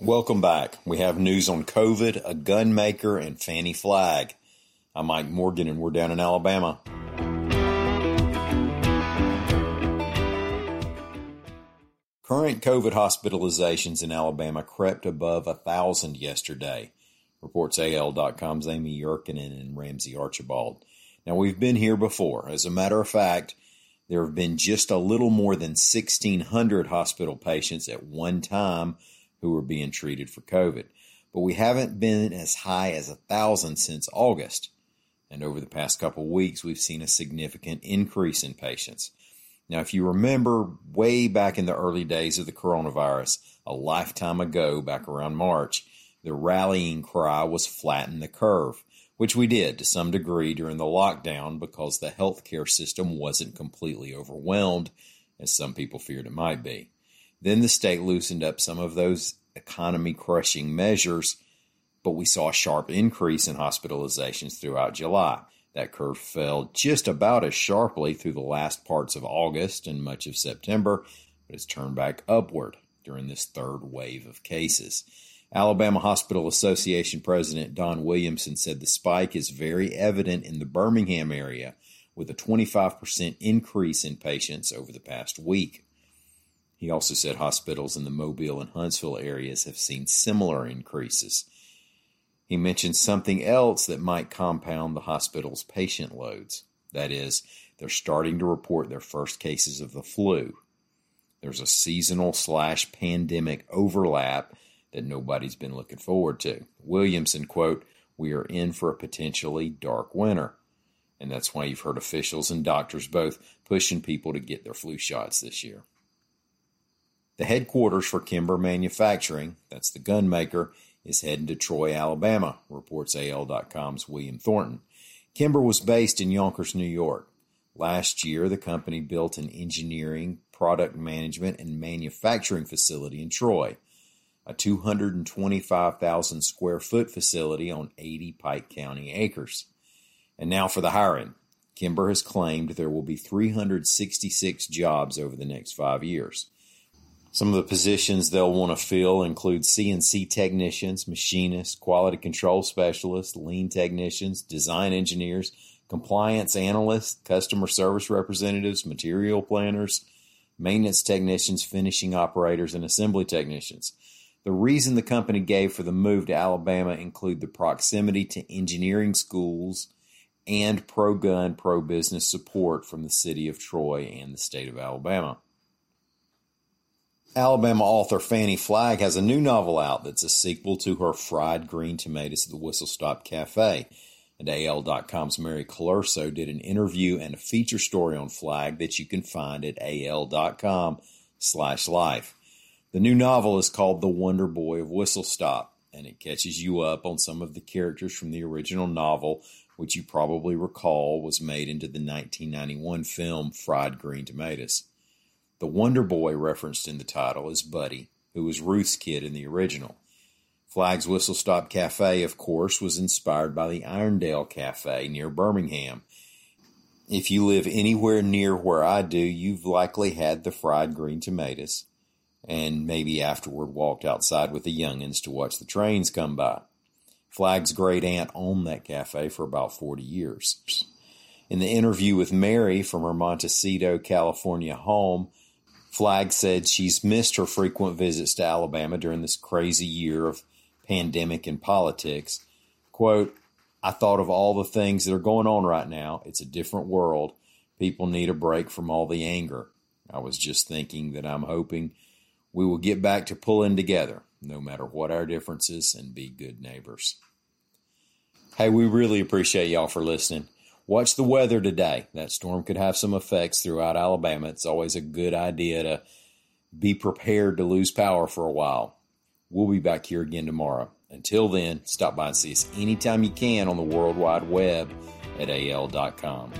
Welcome back. We have news on COVID, a gun maker, and Fannie Flagg. I'm Mike Morgan, and we're down in Alabama. Current COVID hospitalizations in Alabama crept above a thousand yesterday, reports AL.com's Amy Yurkanin and Ramsey Archibald. Now, we've been here before. As a matter of fact, there have been just a little more than 1,600 hospital patients at one time who are being treated for COVID. But we haven't been as high as a thousand since August. And over the past couple weeks, we've seen a significant increase in patients. Now, if you remember way back in the early days of the coronavirus, a lifetime ago, back around March, the rallying cry was flatten the curve, which we did to some degree during the lockdown because the healthcare system wasn't completely overwhelmed, as some people feared it might be. Then the state loosened up some of those economy crushing measures, but we saw a sharp increase in hospitalizations throughout July. That curve fell just about as sharply through the last parts of August and much of September, but has turned back upward during this third wave of cases. Alabama Hospital Association President Don Williamson said the spike is very evident in the Birmingham area, with a 25% increase in patients over the past week. He also said hospitals in the Mobile and Huntsville areas have seen similar increases. He mentioned something else that might compound the hospital's patient loads. That is, they're starting to report their first cases of the flu. There's a seasonal slash pandemic overlap that nobody's been looking forward to. Williamson, quote, we are in for a potentially dark winter. And that's why you've heard officials and doctors both pushing people to get their flu shots this year. The headquarters for Kimber Manufacturing, that's the gun maker, is heading to Troy, Alabama, reports AL.com's William Thornton. Kimber was based in Yonkers, New York. Last year, the company built an engineering, product management, and manufacturing facility in Troy, a 225,000 square foot facility on 80 Pike County acres. And now for the hiring. Kimber has claimed there will be 366 jobs over the next five years. Some of the positions they'll want to fill include CNC technicians, machinists, quality control specialists, lean technicians, design engineers, compliance analysts, customer service representatives, material planners, maintenance technicians, finishing operators, and assembly technicians. The reason the company gave for the move to Alabama include the proximity to engineering schools and pro gun, pro business support from the city of Troy and the state of Alabama. Alabama author Fannie Flagg has a new novel out that's a sequel to her Fried Green Tomatoes at the Whistle Stop Cafe. And AL.com's Mary Colurso did an interview and a feature story on Flagg that you can find at AL.com slash life. The new novel is called The Wonder Boy of Whistle Stop, and it catches you up on some of the characters from the original novel, which you probably recall was made into the 1991 film Fried Green Tomatoes. The Wonder Boy referenced in the title is Buddy, who was Ruth's kid in the original. Flagg's Whistle Stop Cafe, of course, was inspired by the Irondale Cafe near Birmingham. If you live anywhere near where I do, you've likely had the fried green tomatoes and maybe afterward walked outside with the youngins to watch the trains come by. Flagg's great aunt owned that cafe for about 40 years. In the interview with Mary from her Montecito, California home, Flagg said she's missed her frequent visits to Alabama during this crazy year of pandemic and politics. Quote, I thought of all the things that are going on right now. It's a different world. People need a break from all the anger. I was just thinking that I'm hoping we will get back to pulling together, no matter what our differences, and be good neighbors. Hey, we really appreciate y'all for listening. Watch the weather today. That storm could have some effects throughout Alabama. It's always a good idea to be prepared to lose power for a while. We'll be back here again tomorrow. Until then, stop by and see us anytime you can on the World Wide Web at al.com.